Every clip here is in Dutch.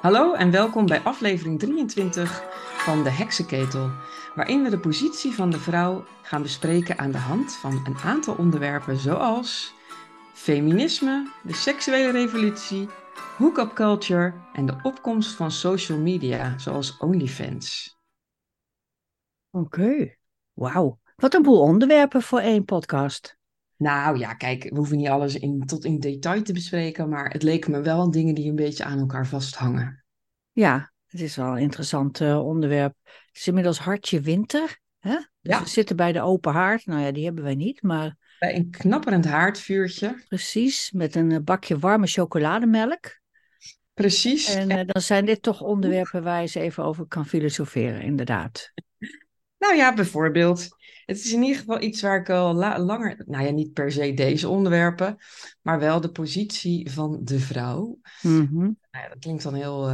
Hallo en welkom bij aflevering 23 van De Heksenketel, waarin we de positie van de vrouw gaan bespreken aan de hand van een aantal onderwerpen zoals feminisme, de seksuele revolutie, hookup culture en de opkomst van social media zoals OnlyFans. Oké, wauw. Wat een boel onderwerpen voor één podcast. Nou ja, kijk, we hoeven niet alles in, tot in detail te bespreken, maar het leek me wel dingen die een beetje aan elkaar vasthangen. Ja, het is wel een interessant eh, onderwerp. Het is inmiddels hartje winter. Hè? Dus Ja. we zitten bij de open haard. Nou ja, die hebben wij niet, maar Bij een knapperend haardvuurtje. precies met een eh, bakje warme chocolademelk. Precies. En eh, dan zijn dit toch onderwerpen waar je eens even over kan filosoferen, inderdaad. Nou ja, bijvoorbeeld. Het is in ieder geval iets waar ik al la- langer, nou ja, niet per se deze onderwerpen, maar wel de positie van de vrouw. Mhm. Nou ja, dat klinkt dan heel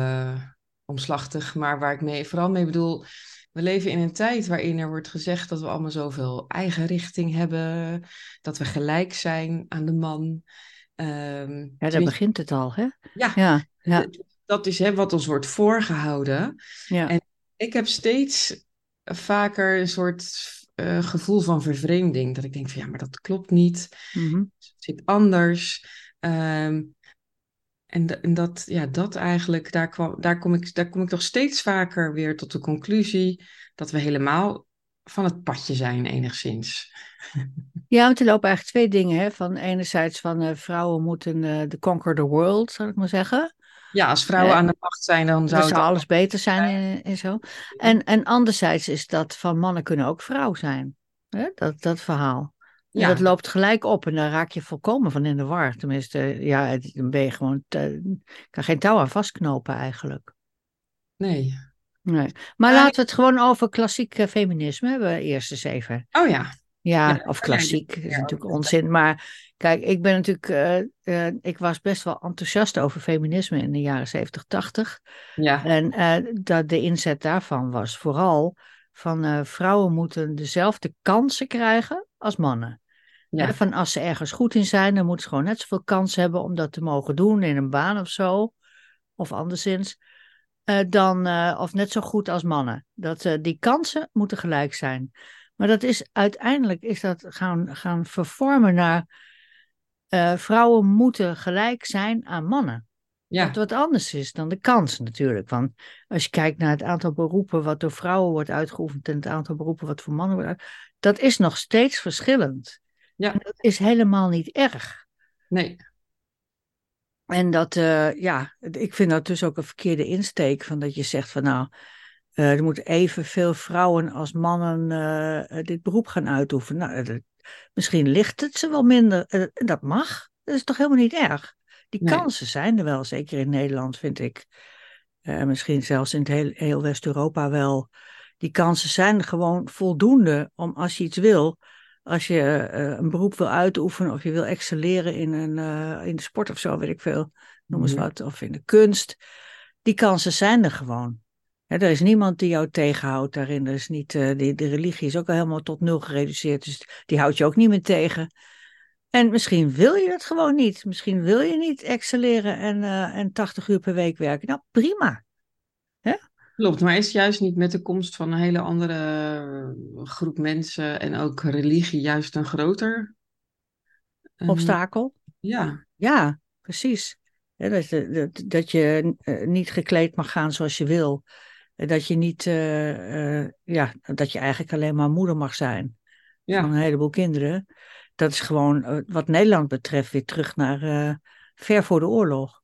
omslachtig, maar waar ik mee, vooral mee bedoel, we leven in een tijd waarin er wordt gezegd dat we allemaal zoveel eigen richting hebben, dat we gelijk zijn aan de man. Ehm, Ja, daar begint het al, hè? ja, Ja, ja, dat is hè, wat ons wordt voorgehouden. ja. En ik heb steeds vaker een soort eh, gevoel van vervreemding. Dat ik denk van ja, maar dat klopt niet. Mhm. Het zit anders. Ehm, en, en dat, ja, dat eigenlijk, daar, kwam, daar, kom ik, daar kom ik toch steeds vaker weer tot de conclusie dat we helemaal van het padje zijn, enigszins. Ja, want er lopen eigenlijk twee dingen, hè? Van enerzijds van eh, vrouwen moeten eh de conquer the world, zal ik maar zeggen. Ja, als vrouwen Eh, aan de macht zijn, dan zou Dan zou alles beter zijn en, en zo. En, en anderzijds is dat van mannen kunnen ook vrouw zijn. Hè? Dat, dat verhaal. En Ja. dat loopt gelijk op en daar raak je volkomen van in de war. Tenminste, ja, dan ben je gewoon, te- kan geen touw aan vastknopen eigenlijk. Nee. Nee. Maar Ja, laten we het gewoon over klassiek eh, feminisme hebben eerst eens even. Oh ja. Ja, Ja, of klassiek, is natuurlijk onzin. Maar kijk, ik ben natuurlijk, eh, eh, ik was best wel enthousiast over feminisme in de jaren 70, 80. Ja. En dat de inzet daarvan was vooral van vrouwen moeten dezelfde kansen krijgen als mannen. Ja. Van als ze ergens goed in zijn, dan moeten ze gewoon net zoveel kans hebben om dat te mogen doen in een baan of zo. Of anderszins. eh, dan, eh, of net zo goed als mannen. Dat, eh, die kansen moeten gelijk zijn. Maar dat is uiteindelijk is dat gaan, gaan vervormen naar vrouwen moeten gelijk zijn aan mannen. Ja. Wat wat anders is dan de kans natuurlijk. Want als je kijkt naar het aantal beroepen wat door vrouwen wordt uitgeoefend en het aantal beroepen wat voor mannen wordt uitgeoefend, dat is nog steeds verschillend. Ja. En dat is helemaal niet erg. Nee. En dat, eh, ja, ik vind dat dus ook een verkeerde insteek van dat je zegt van nou, eh, er moeten evenveel vrouwen als mannen eh, dit beroep gaan uitoefenen. Nou, dat- misschien ligt het ze wel minder. Dat mag. Dat is toch helemaal niet erg. Die Nee. kansen zijn er wel, zeker in Nederland vind ik. Misschien zelfs in het heel, heel West-Europa wel. Die kansen zijn gewoon voldoende om als je iets wil, als je eh, een beroep wil uitoefenen of je wil excelleren in, een, eh, in de sport of zo, weet ik veel, noem eens wat, of in de kunst. Die kansen zijn er gewoon. Er is niemand die jou tegenhoudt daarin. Er is niet, eh, die, de religie is ook al helemaal tot nul gereduceerd, dus die houdt je ook niet meer tegen. En misschien wil je het gewoon niet. Misschien wil je niet excelleren en, en 80 uur per week werken. Nou, prima. Klopt, maar is juist niet met de komst van een hele andere eh, groep mensen en ook religie juist een groter eh, Obstakel. Ja, Ja, precies. Dat, je- dat, dat je eh, niet gekleed mag gaan zoals je wil. Dat je niet, ja, dat je eigenlijk alleen maar moeder mag zijn van ja, een heleboel kinderen. Dat is gewoon, wat Nederland betreft, weer terug naar ver voor de oorlog.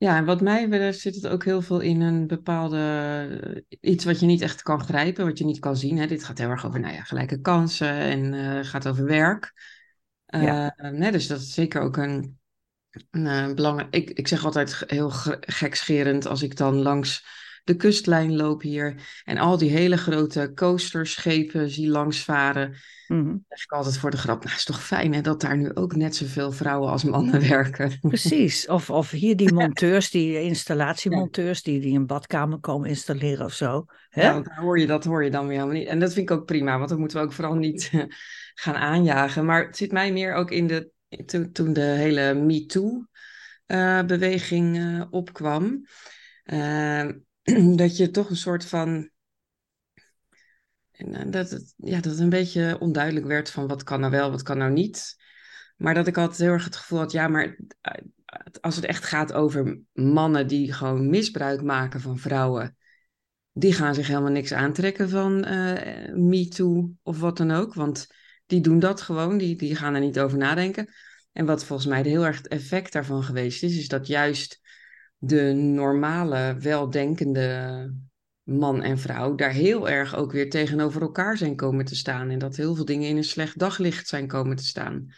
Ja. En wat mij betreft zit het ook heel veel in een bepaalde eh, iets wat je niet echt kan grijpen, wat je niet kan zien. Hè. Dit gaat heel erg over, nou ja, gelijke kansen en eh, gaat over werk. Eh, Ja. nee, dus dat is zeker ook een, een belangrijk. Ik, ik zeg altijd heel ge- gekscherend als ik dan langs de kustlijn loop hier en al die hele grote coasterschepen zie langsvaren. Mhm. Dan zeg ik altijd voor de grap, nou is toch fijn hè, dat daar nu ook net zoveel vrouwen als mannen werken. Precies. Of, of hier die monteurs, die installatiemonteurs, die, die een badkamer komen installeren of zo. Hè? Ja, want daar hoor je, dat hoor je dan weer helemaal niet. En dat vind ik ook prima, want dat moeten we ook vooral niet eh, gaan aanjagen. Maar het zit mij meer ook in de, toen, toen de hele MeToo MeToo-beweging uh, opkwam. Uh, dat je toch een soort van. Dat het, ja, dat een beetje onduidelijk werd van wat kan nou wel, wat kan nou niet. Maar dat ik altijd heel erg het gevoel had, ja, maar als het echt gaat over mannen die gewoon misbruik maken van vrouwen, die gaan zich helemaal niks aantrekken van uh, MeToo of wat dan ook. Want die doen dat gewoon, die, die gaan er niet over nadenken. En wat volgens mij heel erg het effect daarvan geweest is, is dat juist de normale, weldenkende man en vrouw daar heel erg ook weer tegenover elkaar zijn komen te staan. En dat heel veel dingen in een slecht daglicht zijn komen te staan.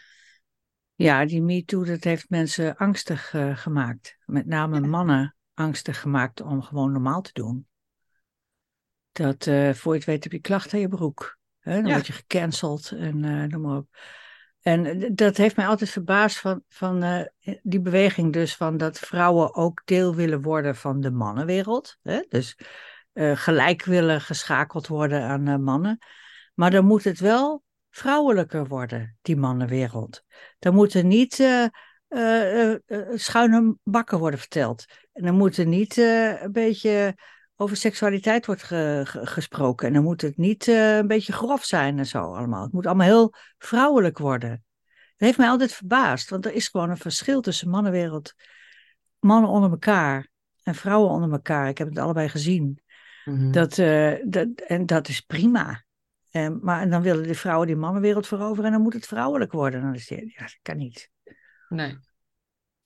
Ja, die MeToo, dat heeft mensen angstig uh, gemaakt. Met name mannen angstig gemaakt om gewoon normaal te doen. Dat uh, voor je het weet heb je klachten aan je broek. Hè? Dan ja. word je gecanceld en uh, noem maar op. En dat heeft mij altijd verbaasd van, van uh, die beweging dus van dat vrouwen ook deel willen worden van de mannenwereld. Hè? Dus uh, gelijk willen geschakeld worden aan uh, mannen. Maar dan moet het wel vrouwelijker worden, die mannenwereld. Dan moeten niet schuine bakken worden verteld. En dan moeten niet een beetje over seksualiteit wordt ge, ge, gesproken. En dan moet het niet uh, een beetje grof zijn en zo allemaal. Het moet allemaal heel vrouwelijk worden. Dat heeft mij altijd verbaasd, want er is gewoon een verschil tussen mannenwereld, mannen onder elkaar en vrouwen onder elkaar. Ik heb het allebei gezien. Mm-hmm. dat, uh, dat, en dat is prima. En, maar en dan willen de vrouwen die mannenwereld veroveren en dan moet het vrouwelijk worden. Dan is die, ja, dat kan niet. Nee.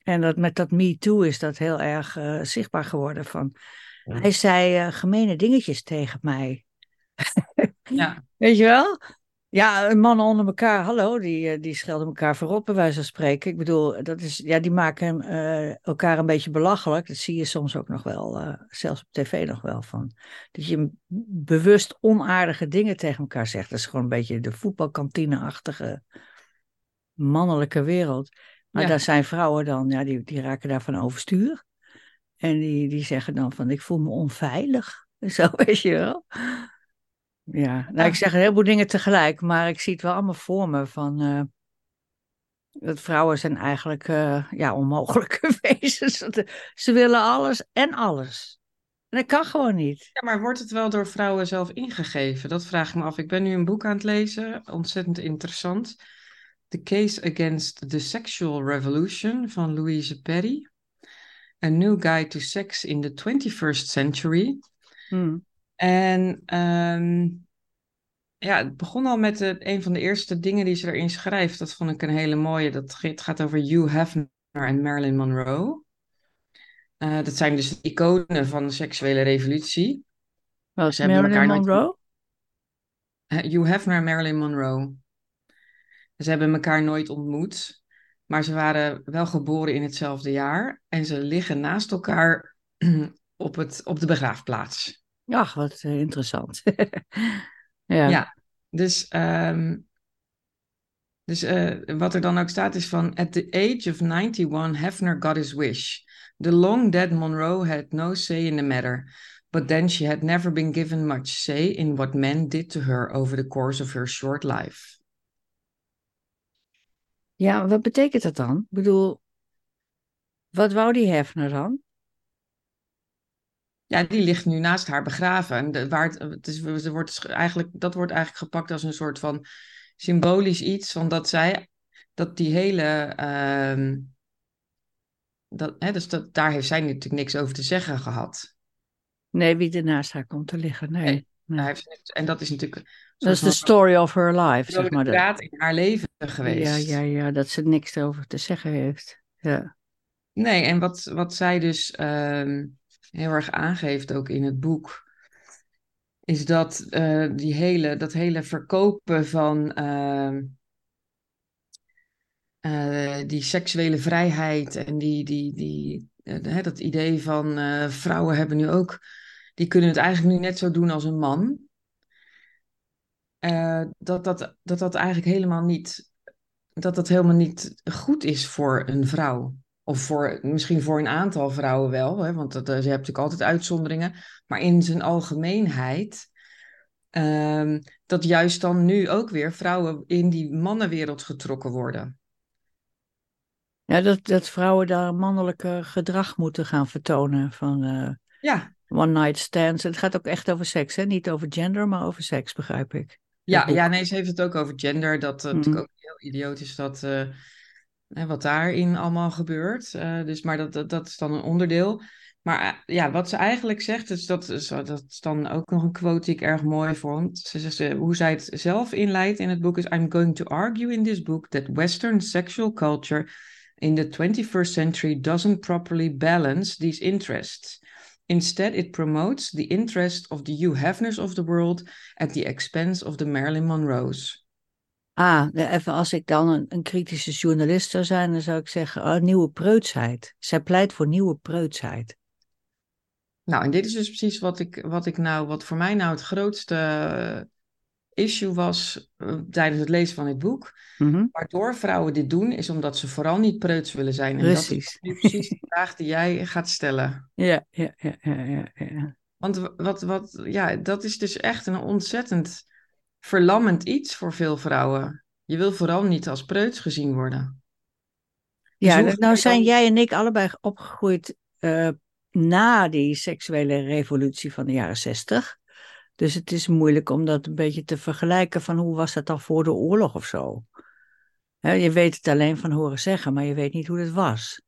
En dat, met dat Me Too is dat heel erg uh, zichtbaar geworden van hij zei uh, gemene dingetjes tegen mij. ja. Weet je wel? Ja, mannen onder elkaar, hallo, die, uh, die schelden elkaar voorop, bij wijze van spreken. Ik bedoel, dat is, ja, die maken uh, elkaar een beetje belachelijk. Dat zie je soms ook nog wel, zelfs op tv nog wel. Van. Dat je bewust onaardige dingen tegen elkaar zegt. Dat is gewoon een beetje de voetbalkantine-achtige mannelijke wereld. Maar ja. daar zijn vrouwen dan, ja, die, die raken daarvan overstuur. En die, die zeggen dan van, ik voel me onveilig. Zo, weet je wel. Ja, nou, ik zeg een heleboel dingen tegelijk, maar ik zie het wel allemaal voor me van... Uh, dat vrouwen zijn eigenlijk uh, ja, onmogelijke wezens. Ze willen alles en alles. En dat kan gewoon niet. Ja, maar wordt het wel door vrouwen zelf ingegeven? Dat vraag ik me af. Ik ben nu een boek aan het lezen, ontzettend interessant. The Case Against the Sexual Revolution van Louise Perry. A New Guide to Sex in the 21st Century. Hmm. En um, ja, het begon al met de, een van de eerste dingen die ze erin schrijft. Dat vond ik een hele mooie. Dat het gaat over Hugh Hefner en Marilyn Monroe. Uh, dat zijn dus iconen van de seksuele revolutie. Wat is Marilyn Monroe? Nooit... Hugh Hefner en Marilyn Monroe. Ze hebben elkaar nooit ontmoet. Maar ze waren wel geboren in hetzelfde jaar en ze liggen naast elkaar op, het, op de begraafplaats. Ach, wat uh, interessant. ja. ja, dus, um, dus uh, wat er dan ook staat is van... At the age of 91, Hefner got his wish. The long dead Monroe had no say in the matter. But then she had never been given much say in what men did to her over the course of her short life. Ja, wat betekent dat dan? Ik bedoel, wat wou die Hefner dan? Ja, die ligt nu naast haar begraven. En de, waar het, het is, het wordt eigenlijk, dat wordt eigenlijk gepakt als een soort van symbolisch iets. Van dat zij, dat die hele. Uh, dat, hè, dus dat, daar heeft zij natuurlijk niks over te zeggen gehad. Nee, wie er naast haar komt te liggen. Nee. nee, nee. Heeft, en dat is natuurlijk dat is de story of her life, zeg maar. Dat in haar leven geweest. Ja, ja, ja, dat ze niks over te zeggen heeft. Ja. Nee, en wat, wat zij dus uh, heel erg aangeeft ook in het boek, is dat uh, die hele, dat hele verkopen van uh, die seksuele vrijheid en die, die, die, hè, dat idee van vrouwen hebben nu ook, die kunnen het eigenlijk nu net zo doen als een man. Uh, dat, dat, dat dat eigenlijk helemaal niet, dat dat helemaal niet goed is voor een vrouw. Of voor, misschien voor een aantal vrouwen wel, hè, want dat, je hebt natuurlijk altijd uitzonderingen. Maar in zijn algemeenheid, uh, dat juist dan nu ook weer vrouwen in die mannenwereld getrokken worden. Ja, dat, dat vrouwen daar mannelijke gedrag moeten gaan vertonen. Van eh, Ja, one night stands. Het gaat ook echt over seks, hè? Niet over gender, maar over seks, begrijp ik. Ja, ja, nee, ze heeft het ook over gender. Dat uh, natuurlijk ook heel idioot is dat, eh, wat daarin allemaal gebeurt. Eh, dus, maar dat, dat, dat is dan een onderdeel. Maar ja, wat ze eigenlijk zegt, is dat, is, dat is dan ook nog een quote die ik erg mooi vond. Ze zegt, hoe zij het zelf inleidt in het boek is... I'm going to argue in this book that Western sexual culture in the 21st century doesn't properly balance these interests. Instead, it promotes the interest of the Hugh Hefners of the world at the expense of the Marilyn Monroes. Ah, even als ik dan een, een kritische journalist zou zijn, dan zou ik zeggen, oh, nieuwe preutsheid. Zij pleit voor nieuwe preutsheid. Nou, en dit is dus precies wat ik, wat ik nou, wat voor mij nou het grootste issue was eh, tijdens het lezen van dit boek. Mhm. Waardoor vrouwen dit doen, is omdat ze vooral niet preuts willen zijn. En dat Precies. is nu precies de vraag die jij gaat stellen. Ja, ja, ja, ja, ja, ja. Want wat, wat, ja, dat is dus echt een ontzettend verlammend iets voor veel vrouwen. Je wil vooral niet als preuts gezien worden. Dus Ja, nou zijn dan- jij en ik allebei opgegroeid eh, na die seksuele revolutie van de jaren zestig. Dus het is moeilijk om dat een beetje te vergelijken van hoe was dat dan voor de oorlog of zo. Je weet het alleen van horen zeggen, maar je weet niet hoe het was.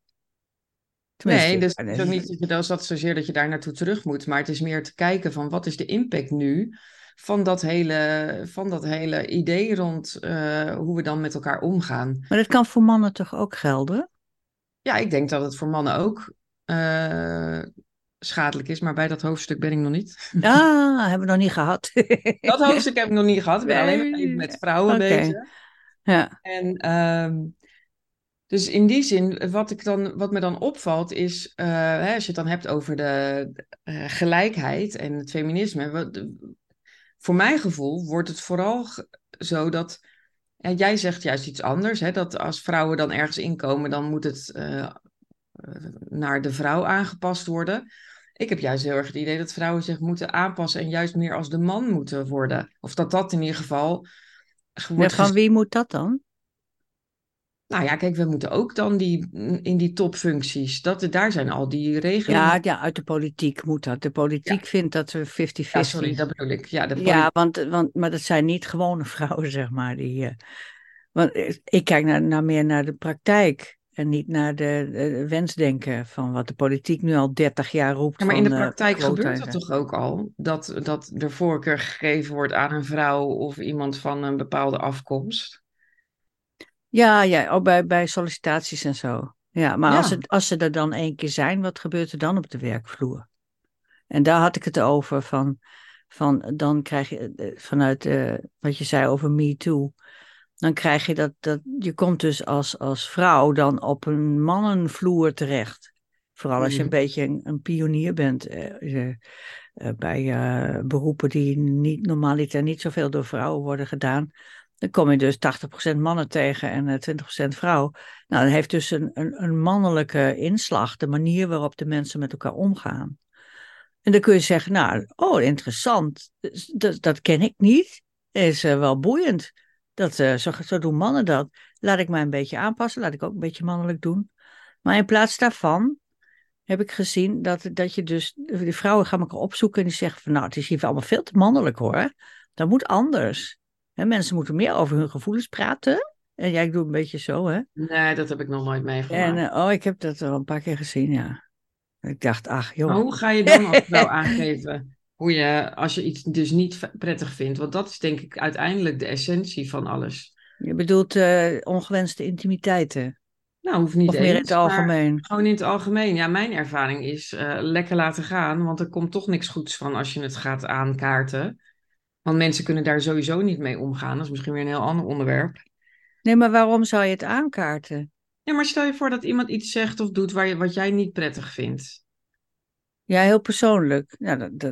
Tenminste, Nee, dus het is ook niet dat je dat, dat zozeer dat je daar naartoe terug moet, maar het is meer te kijken van wat is de impact nu van dat hele, van dat hele idee rond eh, hoe we dan met elkaar omgaan. Maar dat kan voor mannen toch ook gelden? Ja, ik denk dat het voor mannen ook eh, schadelijk is, maar bij dat hoofdstuk ben ik nog niet. Ah, hebben we nog niet gehad. Dat hoofdstuk heb ik nog niet gehad. Ik ben alleen maar Nee. even met vrouwen bezig. Ja, En ehm, dus in die zin, wat, ik dan, wat me dan opvalt is, eh, hè, als je het dan hebt over de eh, gelijkheid en het feminisme. Wat, voor mijn gevoel wordt het vooral zo dat, ja, jij zegt juist iets anders, hè, dat als vrouwen dan ergens inkomen, dan moet het eh, naar de vrouw aangepast worden. Ik heb juist heel erg het idee dat vrouwen zich moeten aanpassen en juist meer als de man moeten worden. Of dat dat in ieder geval Ja, wordt van wie moet dat dan? nou ja, kijk, we moeten ook dan die, in die topfuncties, dat, daar zijn al die regelingen. Ja, ja, uit de politiek moet dat. De politiek vindt dat we 50-50. Ja, sorry, dat bedoel ik. Ja, de Ja, want, want, maar dat zijn niet gewone vrouwen, zeg maar. Die, eh, want eh, ik kijk naar, naar meer naar de praktijk en niet naar de, de wensdenken van wat de politiek nu al 30 jaar roept. Ja, maar in de eh, praktijk gebeurt dat toch ook al? Dat, dat er voorkeur gegeven wordt aan een vrouw of iemand van een bepaalde afkomst. Ja, ja ook bij, bij sollicitaties en zo. Ja, maar Als, het, als ze er dan één keer zijn, wat gebeurt er dan op de werkvloer? En daar had ik het over van, van dan krijg je eh, vanuit eh, wat je zei over Me Too, dan krijg je dat, dat je komt dus als, als vrouw dan op een mannenvloer terecht. Vooral als je een Mhm. beetje een, een pionier bent eh, eh, eh, bij eh, beroepen die niet normaliter niet zoveel door vrouwen worden gedaan. Dan kom je dus 80% mannen tegen en eh, 20% vrouw. Nou, dat heeft dus een, een, een mannelijke inslag, de manier waarop de mensen met elkaar omgaan. En dan kun je zeggen, nou, oh, interessant, Dus dat, dat ken ik niet, is eh, wel boeiend. Dat, eh, zo, zo doen mannen dat. Laat ik mij een beetje aanpassen, laat ik ook een beetje mannelijk doen. Maar in plaats daarvan heb ik gezien dat, dat je dus, die vrouwen gaan elkaar opzoeken en die zeggen van, nou, het is hier allemaal veel te mannelijk hoor. Dat moet anders. Hè, mensen moeten meer over hun gevoelens praten. En jij doet een beetje zo, hè? Nee, dat heb ik nog nooit meegemaakt. En eh, oh, ik heb dat wel een paar keer gezien, ja. Ik dacht, ach, joh. Maar hoe ga je dan als vrouw aangeven hoe je, als je iets dus niet prettig vindt? Want dat is denk ik uiteindelijk de essentie van alles. Je bedoelt eh, ongewenste intimiteiten. Nou, hoeft niet Of meer in eens, het algemeen. Gewoon in het algemeen. Ja, mijn ervaring is eh, lekker laten gaan, want er komt toch niks goeds van als je het gaat aankaarten. Want mensen kunnen daar sowieso niet mee omgaan. Dat is misschien weer een heel ander onderwerp. Nee, maar waarom zou je het aankaarten? Ja, maar stel je voor dat iemand iets zegt of doet waar je, wat jij niet prettig vindt. Ja, heel persoonlijk.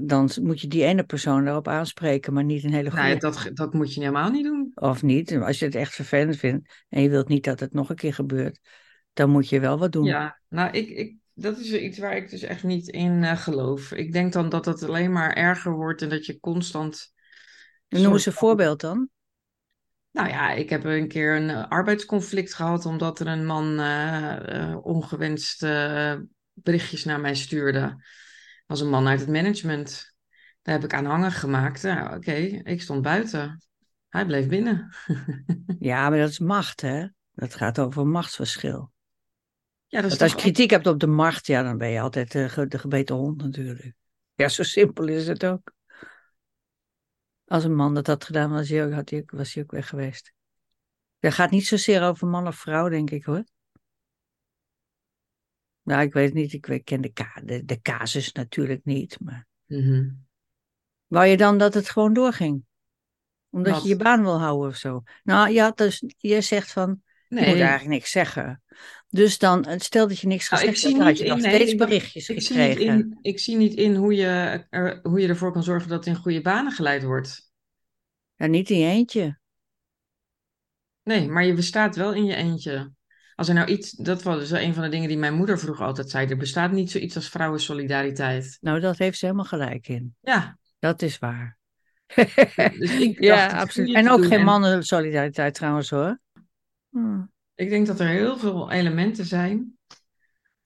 Dan- moet je die ene persoon daarop aanspreken, maar niet een hele ja, groep. dat, dat moet je helemaal niet doen. Of niet. Als je het echt vervelend vindt en je wilt niet dat het nog een keer gebeurt, dan moet je wel wat doen. Ja, nou, ik, ik, dat is iets waar ik dus echt niet in eh, geloof. Ik denk dan dat het alleen maar erger wordt en dat je constant. Noem eens een voorbeeld dan. Nou ja, ik heb een keer een eh, arbeidsconflict gehad omdat er een man eh, eh, ongewenst berichtjes naar mij stuurde. Was een man uit het management. Daar heb ik aan hangen gemaakt. Nou, oké, ik stond buiten. Hij bleef binnen. Ja, maar dat is macht, hè? Dat gaat over machtsverschil. Ja, dat is als je kritiek hebt op de macht, ja, dan ben je altijd de, ge- de gebeten hond natuurlijk. Ja, zo simpel is het ook. Als een man dat had gedaan, was hij ook, had hij, was hij ook weg geweest. Dat gaat niet zozeer over man of vrouw, denk ik hoor. Nou, ik weet het niet. Ik ken de, ka de, de casus natuurlijk niet. Maar Mhm. wou je dan dat het gewoon doorging? Omdat Wat? je je baan wil houden of zo? Nou ja, dus je zegt van, je moet Nee, eigenlijk niks zeggen. Dus dan, eh, stel dat je niks Nou, ik gezegd hebt, dan had je nog nee, steeds ik- berichtjes ik zie, gekregen. in, ik zie niet in hoe je, er, hoe je ervoor kan zorgen dat het in goede banen geleid wordt. Ja, niet in je eentje. Nee, maar je bestaat wel in je eentje. Als er nou iets, dat was dus een van de dingen die mijn moeder vroeger altijd zei. Er bestaat niet zoiets als vrouwensolidariteit. Nou, dat heeft ze helemaal gelijk in. Ja, Dat is waar. dus ik ja, absoluut. En ook doen. geen En mannensolidariteit trouwens hoor. Hm. Ik denk dat er heel veel elementen zijn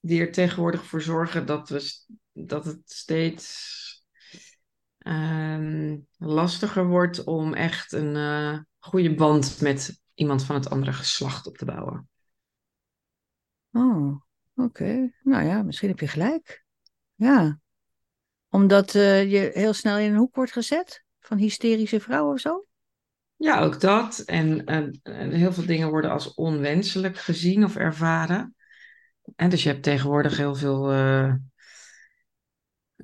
die er tegenwoordig voor zorgen dat, we, dat het steeds ehm, lastiger wordt om echt een eh, goede band met iemand van het andere geslacht op te bouwen. Oh, oké. Nou ja, misschien heb je gelijk. Ja. Omdat eh, je heel snel in een hoek wordt gezet? Van hysterische vrouw of zo? Ja, ook dat. En en heel veel dingen worden als onwenselijk gezien of ervaren. En dus je hebt tegenwoordig heel veel eh,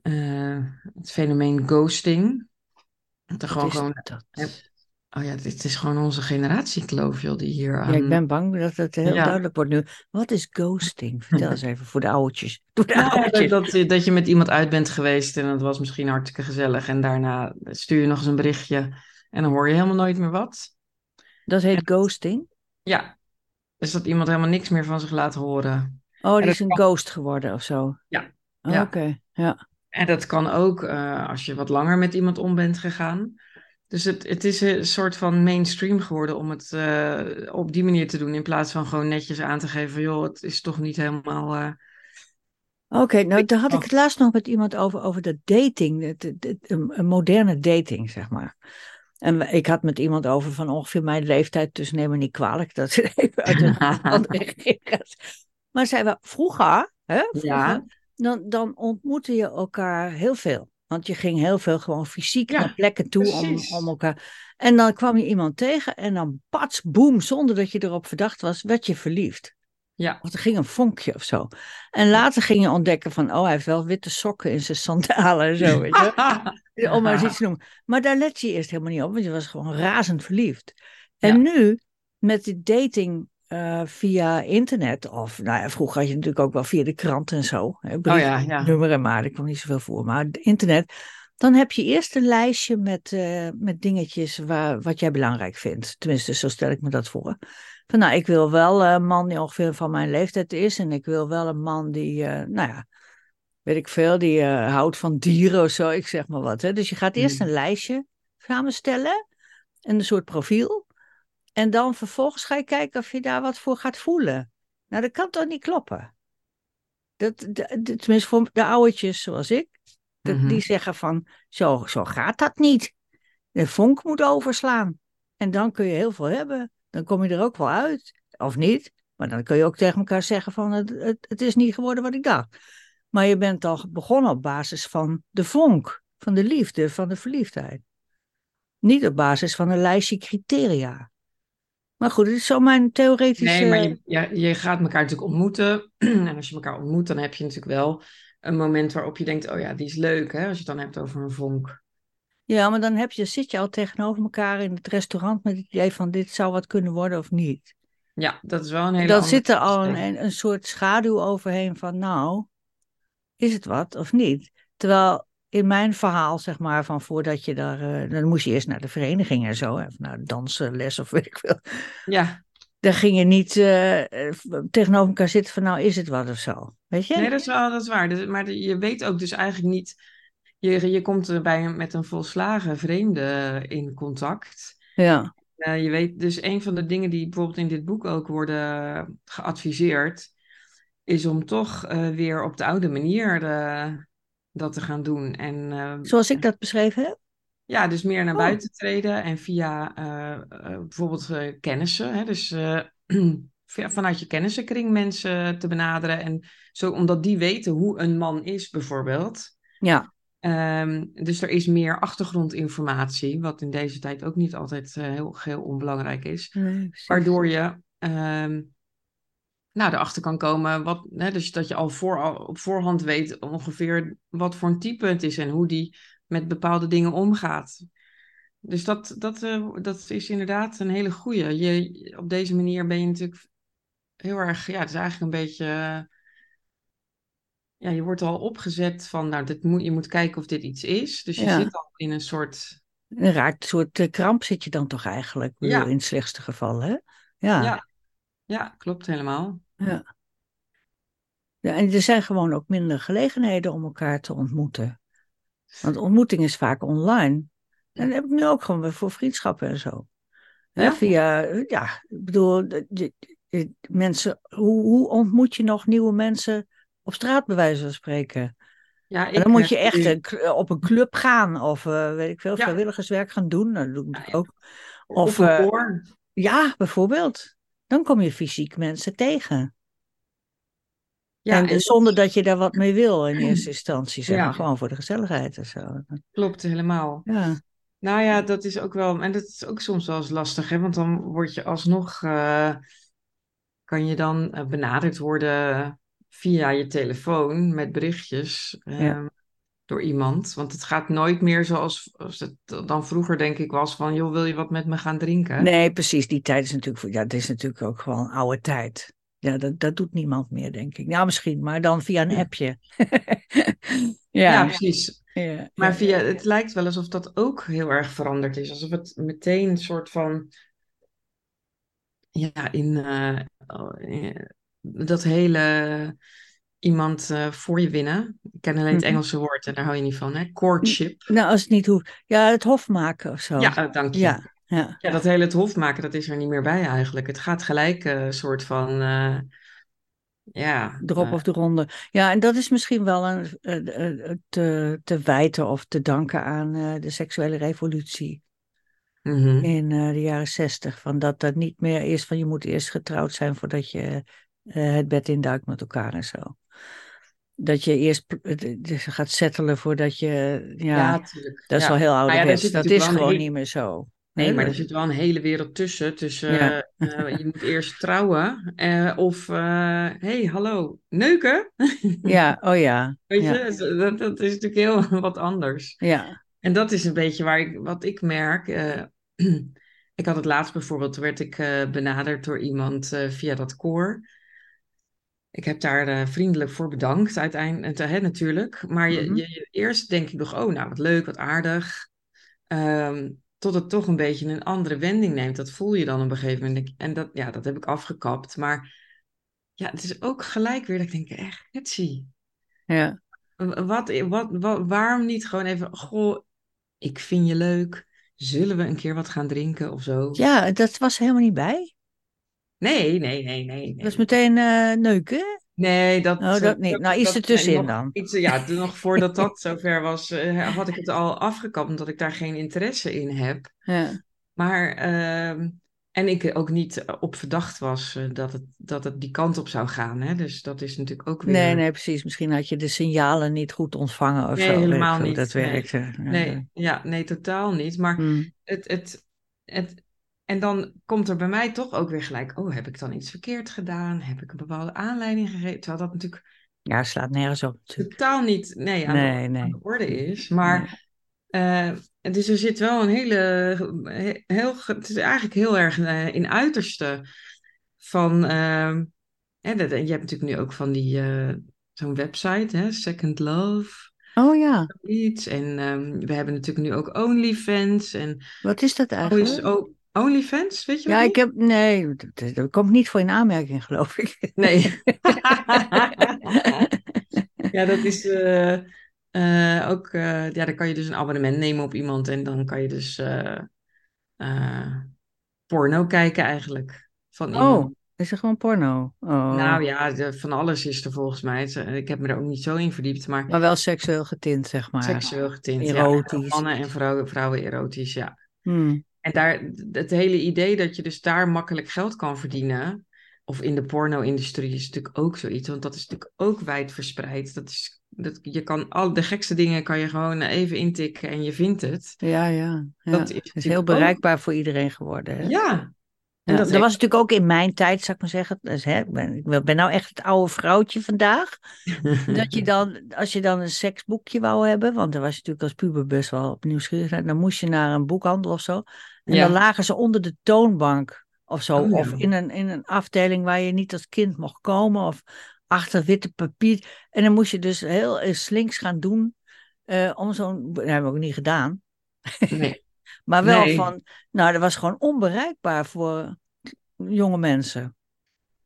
eh, het fenomeen ghosting. Dat er gewoon, gewoon. Oh ja, dit is gewoon onze generatiekloof, joh, die hier aan... Ja, ik ben bang dat het heel Ja. duidelijk wordt nu. Wat is ghosting? Vertel eens even voor de oudjes. Voor de Nou ja, oudjes. dat, dat, dat je met iemand uit bent geweest en dat was misschien hartstikke gezellig. En daarna stuur je nog eens een berichtje en dan hoor je helemaal nooit meer wat. Dat heet ghosting? Ja, dus dat iemand helemaal niks meer van zich laat horen. Oh, die is een kan- ghost geworden of zo? Ja. Oh, Ja. Oké, ja. En dat kan ook eh, als je wat langer met iemand om bent gegaan. Dus het, het is een soort van mainstream geworden om het eh, op die manier te doen. In plaats van gewoon netjes aan te geven, joh, het is toch niet helemaal... eh, Oké, nou daar had ik het laatst nog met iemand over, over de dating, het, het- het- een, moderne dating, zeg maar. En ik had met iemand over van ongeveer mijn leeftijd, dus neem me niet kwalijk dat het even uit een andere richting gaat. Maar zei we, vroeger, hè, vroeger Ja. dan, dan ontmoette je elkaar heel veel. Want je ging heel veel gewoon fysiek Ja, naar plekken toe om, precies. om elkaar. En dan kwam je iemand tegen en dan pats, boem, zonder dat je erop verdacht was, werd je verliefd. Ja, Want er ging een vonkje of zo. En later ging je ontdekken van, oh, hij heeft wel witte sokken in zijn sandalen en zo, weet je. Om maar eens iets te noemen. Maar daar let je eerst helemaal niet op, want je was gewoon razend verliefd. En Ja. nu, met de dating eh, via internet, of nou ja, vroeger had je natuurlijk ook wel via de krant en zo. Hè, brief, Oh ja, ja. Nummer en maar, ik kwam niet zoveel voor. Maar internet, dan heb je eerst een lijstje met, eh, met dingetjes waar, wat jij belangrijk vindt. Tenminste, zo stel ik me dat voor. Van nou, ik wil wel een man die ongeveer van mijn leeftijd is. En ik wil wel een man die, eh, nou ja, weet ik veel, die houdt van dieren of zo. Ik zeg maar wat. Hè. Dus je gaat eerst Mm. een lijstje samenstellen. En een soort profiel. En dan vervolgens ga je kijken of je daar wat voor gaat voelen. Nou, dat kan toch niet kloppen? Dat, de- tenminste voor de oudertjes zoals ik. dat- Mhm. Die zeggen van, zo, zo gaat dat niet. De vonk moet overslaan. En dan kun je heel veel hebben. Dan kom je er ook wel uit. Of niet. Maar dan kun je ook tegen elkaar zeggen van, het, het, het is niet geworden wat ik dacht. Maar je bent al begonnen op basis van de vonk. Van de liefde, van de verliefdheid. Niet op basis van een lijstje criteria. Maar goed, het is zo mijn theoretische... Nee, maar je, ja, je gaat elkaar natuurlijk ontmoeten. En als je elkaar ontmoet, dan heb je natuurlijk wel een moment waarop je denkt, oh ja, die is leuk, hè? Als je het dan hebt over een vonk. Ja, maar dan heb je, zit je al tegenover elkaar in het restaurant met het idee van dit zou wat kunnen worden of niet. Ja, dat is wel een hele Dan zit er al een, een soort schaduw overheen van nou, is het wat of niet? Terwijl in mijn verhaal, zeg maar, van voordat je daar, eh, dan moest je eerst naar de vereniging en zo, of naar dansles of weet ik veel. Ja, Dan ging je niet eh, eh, tegenover elkaar zitten van nou, is het wat of zo. Weet je? nee, dat is wel dat is waar. Dus- Maar je weet ook dus eigenlijk niet... Je, je komt er bij, met een volslagen vreemde in contact. Ja. uh, je weet, dus een van de dingen die bijvoorbeeld in dit boek ook worden geadviseerd, is om toch uh, weer op de oude manier de, dat te gaan doen. En, uh, Zoals ik dat beschreven heb? Ja, dus meer naar oh. buiten treden en via bijvoorbeeld kennissen. Hè, dus vanuit je kennissenkring mensen te benaderen. En zo, omdat die weten hoe een man is, bijvoorbeeld. Ja. Um, dus er is meer achtergrondinformatie, wat in deze tijd ook niet altijd uh, heel, heel onbelangrijk is. Nee, waardoor je um, nou, erachter kan komen, wat, hè, dus dat je al, voor, al op voorhand weet ongeveer wat voor een type het is en hoe die met bepaalde dingen omgaat. Dus dat, dat, uh, dat is inderdaad een hele goede. Je, op deze manier ben je natuurlijk heel erg, ja, het is eigenlijk een beetje ja, je wordt al opgezet van, nou, dit moet, je moet kijken of dit iets is. Dus je Ja. zit al in een soort, Een raakt soort eh, kramp zit je dan toch eigenlijk, Ja. in het slechtste geval, hè? Ja. ja, ja, klopt helemaal. Ja. Ja, en er zijn gewoon ook minder gelegenheden om elkaar te ontmoeten. Want ontmoeting is vaak online. En dat heb ik nu ook gewoon weer voor vriendschappen en zo. Hè, Ja? via, ja, ik bedoel, de- mensen, hoe, hoe ontmoet je nog nieuwe mensen op straat, bij wijze van spreken? Ja, En ik dan moet je heb echt een k- op een club gaan of eh, weet ik veel, Ja. vrijwilligerswerk gaan doen. Nou, dat doe ik Ja, natuurlijk ook. Of, eh, koor. ja, bijvoorbeeld. Dan kom je fysiek mensen tegen. Ja, en en zonder dat je daar wat mee wil in eerste instantie, zeg Ja. maar. Gewoon voor de gezelligheid en zo. klopt helemaal. Ja, Nou ja, dat is ook wel, en dat is ook soms wel eens lastig, hè? Want dan word je alsnog, eh, kan je dan eh, benaderd worden via je telefoon met berichtjes Ja. ehm, door iemand. Want het gaat nooit meer zoals als het dan vroeger denk ik was van, joh, wil je wat met me gaan drinken? nee, precies. Die tijd is natuurlijk, ja, het is natuurlijk ook gewoon oude tijd. Ja, dat, dat doet niemand meer, denk ik. Nou, misschien, maar dan via een appje. Ja, ja, precies. ja, Maar via, het lijkt wel alsof dat ook heel erg veranderd is. Alsof het meteen een soort van. Ja, in. eh, oh, eh, dat hele. Iemand eh, voor je winnen. Ik ken alleen het Mhm. Engelse woord en daar hou je niet van, hè? Courtship. Nou, als het niet hoeft. Ja, het hof maken of zo. Ja, eh, dank je. ja, ja. Ja, dat hele het hof maken, dat is er niet meer bij eigenlijk. Het gaat gelijk een soort van. eh, ja. Drop eh, of de ronde. Ja, en dat is misschien wel een, eh, eh, te, te wijten of te danken aan eh, de seksuele revolutie mhm. in eh, de jaren zestig. Van dat dat niet meer is van je moet eerst getrouwd zijn voordat je eh, het bed induikt met elkaar en zo. Dat je eerst dus gaat settelen voordat je. Ja, Ja, dat is Ja. wel heel ja, zit dat is gewoon niet meer zo. Nee, maar er zit wel een hele wereld tussen. tussen eh, je moet eerst trouwen eh, of eh hey, hallo, neuken. Ja, oh ja. Weet je, dat, dat is natuurlijk heel wat anders. Ja. En dat is een beetje waar ik, wat ik merk. ik had het laatst bijvoorbeeld, toen werd ik benaderd door iemand via dat koor. Ik heb daar eh, vriendelijk voor bedankt, uiteindelijk, hè, natuurlijk. Maar je, Mhm. je, je- eerst denk ik nog, oh, nou, wat leuk, wat aardig. Ehm, tot het toch een beetje een andere wending neemt. Dat voel je dan op een gegeven moment. En dat, ja, dat heb ik afgekapt. Maar ja, het is ook gelijk weer dat ik denk, echt, Hetsie. ja. Wat, wat, wat, waarom niet gewoon even, goh, ik vind je leuk. Zullen we een keer wat gaan drinken of zo? Ja, dat was helemaal niet bij. Nee, nee, nee, nee. Dat is meteen eh, neuken. Nee, dat, Oh, dat niet. Nou, iets dat- ertussenin dan. Iets, ja, nog voordat dat zover was, eh, had ik het al afgekapt, omdat ik daar geen interesse in heb. Ja. Maar, ehm, en ik ook niet op verdacht was eh, dat, het, dat het die kant op zou gaan. Hè? Dus dat is natuurlijk ook weer... Nee, nee, precies. Misschien had je de signalen niet goed ontvangen of Nee, zo. Helemaal niet. Dat Nee. werkte. Ja, Nee, ja, nee, totaal niet. Maar Hm. het, het, het, en dan komt er bij mij toch ook weer gelijk, oh, heb ik dan iets verkeerd gedaan? Heb ik een bepaalde aanleiding gegeven? Terwijl dat natuurlijk Ja, slaat nergens op natuurlijk. totaal niet nee, aan, Nee, de, nee. aan de orde is. Maar eh, dus er zit wel een hele, he- heel, het is eigenlijk heel erg eh, in uiterste van, hè, dat- en je hebt natuurlijk nu ook van die, eh, zo'n website, hè, Second Love. Oh ja, Iets. En ehm, we hebben natuurlijk nu ook OnlyFans. En wat is dat oh, eigenlijk? is o- OnlyFans, weet je Ja, ik heb. Nee, dat, dat komt niet voor in aanmerking, geloof ik. Nee. ja, dat is eh, eh, ook. eh, ja, dan kan je dus een abonnement nemen op iemand en dan kan je dus. porno kijken eigenlijk. Van Oh, iemand. is er gewoon porno? Oh. Nou ja, de- van alles is er volgens mij. Ik heb me er ook niet zo in verdiept, maar Maar wel seksueel getint, zeg maar. seksueel getint. ja. Erotisch. Mannen en vrouwen, vrouwen erotisch, ja. Hmm. En daar, het hele idee dat je dus daar makkelijk geld kan verdienen, of in de porno-industrie is natuurlijk ook zoiets, want dat is natuurlijk ook wijd verspreid. Dat is, dat, je kan al de gekste dingen kan je gewoon even intikken en je vindt het. Ja, ja. ja. Dat Het is is heel ook- bereikbaar voor iedereen geworden. Hè? Ja. En dat was natuurlijk ook in mijn tijd, zou ik maar zeggen. Dus, hè, ik, ben, ik ben nou echt het oude vrouwtje vandaag. Dat je dan, als je dan een seksboekje wou hebben, want daar was je natuurlijk als puber best wel op nieuwsgierig, naar, dan moest je naar een boekhandel of zo. En Ja. dan lagen ze onder de toonbank of zo. Oh, ja. Of in een, in een afdeling waar je niet als kind mocht komen. Of achter witte papier. En dan moest je dus heel eh, slinks gaan doen. eh, om zo'n. Dat hebben we ook niet gedaan. Nee. Maar wel Nee. van. Nou, dat was gewoon onbereikbaar voor jonge mensen.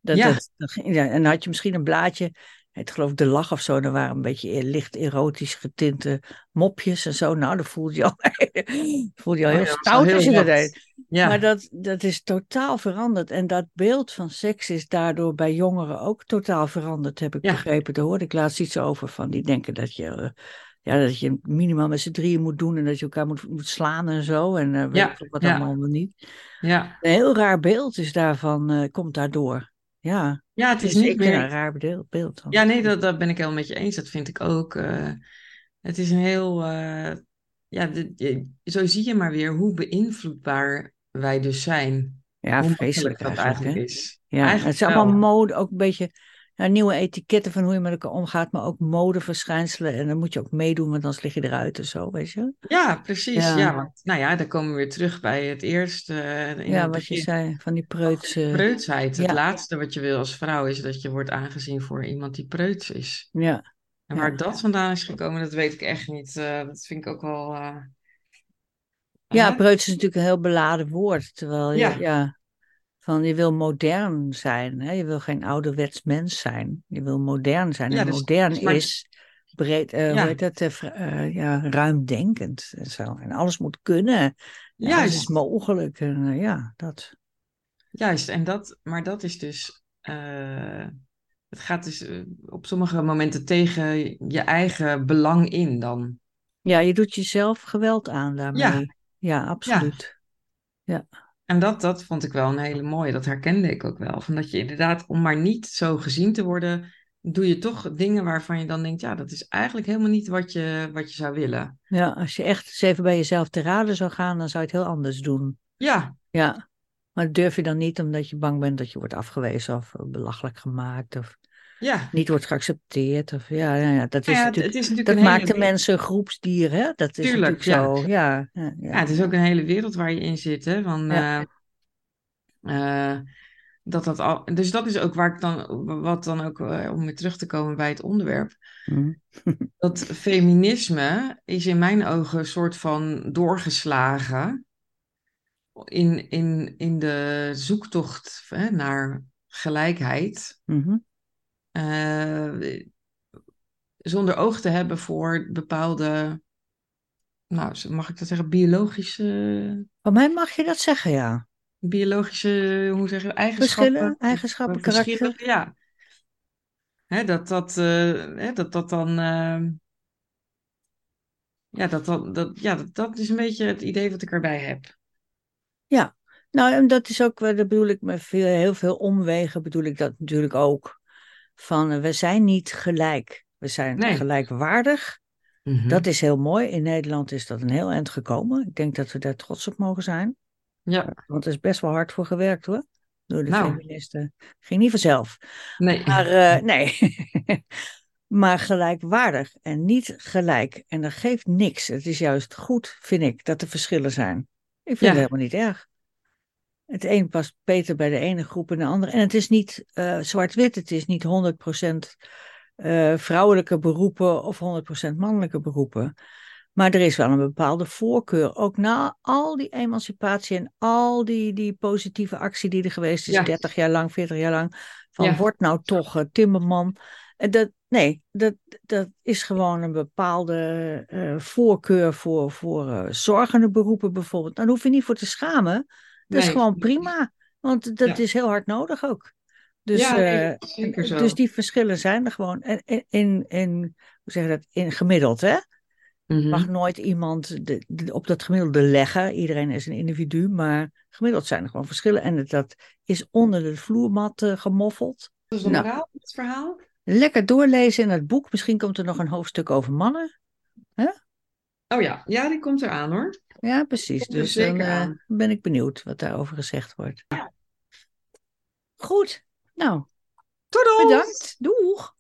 Dat, Ja. dat, dat ja, en dan had je misschien een blaadje. Het geloof ik de lach of zo. Daar waren een beetje e- licht erotisch getinte mopjes en zo. Nou, dan voelde je al, voelde je al Oh, heel dat stout heel als je dat deed. Ja. Maar dat, dat is totaal veranderd. En dat beeld van seks is daardoor bij jongeren ook totaal veranderd, heb ik Ja. begrepen. Daar hoorde ik laatst iets over van. Die denken dat je, eh, ja, dat je minimaal met z'n drieën moet doen en dat je elkaar moet, moet slaan en zo. En eh, weet Ja, ik veel wat ja. allemaal niet. ja. Een heel raar beeld is daarvan, eh, komt daardoor. Ja, ja, het het is is niet zeker een meer... raar beeld. beeld. Ja, nee, dat, dat ben ik helemaal met je eens. Dat vind ik ook. eh, het is een heel... ja, zo zie je maar weer hoe beïnvloedbaar wij dus zijn. ja vreselijk dat eigenlijk. is. Ja, het Eigenlijk is allemaal mode, ook een beetje ja, nieuwe etiketten van hoe je met elkaar omgaat, maar ook modeverschijnselen. En dan moet je ook meedoen, want anders lig je eruit en zo, weet je? Ja, precies. Ja. Ja. want nou ja, dan komen we weer terug bij het eerste. eh, ja, het wat je zei, van die preutse. Preutsheid. Het laatste wat je wil als vrouw is dat je wordt aangezien voor iemand die preuts is. Ja, En Ja. waar dat vandaan is gekomen, dat weet ik echt niet. Eh, dat vind ik ook wel. eh, ja preuts is natuurlijk een heel beladen woord. Terwijl je, Ja. Ja. van je wil modern zijn. Hè? Je wil geen ouderwets mens zijn. Je wil modern zijn. Ja, en dus- modern dus maar- is breed, Ja. hoe heet dat, eh, eh, ja, ruimdenkend en zo. En alles moet kunnen. En alles Juist. is mogelijk. En, ja, dat. Juist, en dat, maar dat is dus. het gaat dus op sommige momenten tegen je eigen belang in dan. Ja, je doet jezelf geweld aan daarmee. Ja. Ja, absoluut. En dat, dat vond ik wel een hele mooie, dat herkende ik ook wel. Van dat je inderdaad, om maar niet zo gezien te worden, doe je toch dingen waarvan je dan denkt, ja, dat is eigenlijk helemaal niet wat je, wat je zou willen. Ja, als je echt eens even bij jezelf te raden zou gaan, dan zou je het heel anders doen. Ja, Ja, maar dat durf je dan niet omdat je bang bent dat je wordt afgewezen of belachelijk gemaakt of ja. niet wordt geaccepteerd. Of, ja, ja, ja, dat is Nou ja, het, natuurlijk, is natuurlijk dat maakt de mensen een groepsdier, hè? Dat is Tuurlijk, natuurlijk zo. Ja, ja, ja. ja, het is ook een hele wereld waar je in zit, hè. Van, Ja. eh, eh, dat dat al, dus dat is ook waar ik dan, wat dan ook, eh, om weer terug te komen bij het onderwerp, Mhm. dat feminisme is in mijn ogen een soort van doorgeslagen in, in, in de zoektocht hè, naar gelijkheid, Mhm. Eh, zonder oog te hebben voor bepaalde, nou, mag ik dat zeggen, biologische, Van mij mag je dat zeggen, ja. biologische, hoe zeg je, eigenschappen. Verschillen, eigenschappen, Verschillen, karakter. ja. Hè, dat, dat, eh, hè, dat dat dan. eh, ja, dat, dat, dat, ja dat, dat is een beetje het idee wat ik erbij heb. Ja, nou en dat is ook, dat bedoel ik met veel, heel veel omwegen, bedoel ik dat natuurlijk ook. Van eh, we zijn niet gelijk, we zijn Nee. gelijkwaardig. Mhm. Dat is heel mooi. In Nederland is dat een heel eind gekomen. Ik denk dat we daar trots op mogen zijn. Ja, Want er is best wel hard voor gewerkt hoor. Door de Nou. feministen. Ging niet vanzelf. nee. Maar eh, nee. maar gelijkwaardig en niet gelijk. En dat geeft niks. Het is juist goed, vind ik, dat er verschillen zijn. Ik vind Ja. het helemaal niet erg. Het een past beter bij de ene groep en de andere. En het is niet eh, zwart-wit. Het is niet 100% eh, vrouwelijke beroepen of 100% mannelijke beroepen. Maar er is wel een bepaalde voorkeur. Ook na al die emancipatie en al die, die positieve actie die er geweest is, Ja. 30 jaar lang, 40 jaar lang. Van Ja. word nou toch eh, timmerman. En dat, nee, dat, dat is gewoon een bepaalde voorkeur voor, voor zorgende beroepen bijvoorbeeld. Daar hoef je niet voor te schamen. Dat is gewoon prima. Want dat is heel hard nodig ook. Dus, Ja, nee, eh, zeker zo. dus die verschillen zijn er gewoon. In, in, in, hoe zeg je dat? In gemiddeld, hè? Mhm. Mag nooit iemand de, de- op dat gemiddelde leggen. Iedereen is een individu, maar gemiddeld zijn er gewoon verschillen. En dat is onder de vloermat eh, gemoffeld. Dat is de Nou. van het verhaal. Lekker doorlezen in het boek. Misschien komt er nog een hoofdstuk over mannen. Oh ja, ja, die komt eraan hoor. Ja, precies. Dus dan eh, ben ik benieuwd wat daarover gezegd wordt. Goed. Nou, Toedels! bedankt. Doeg!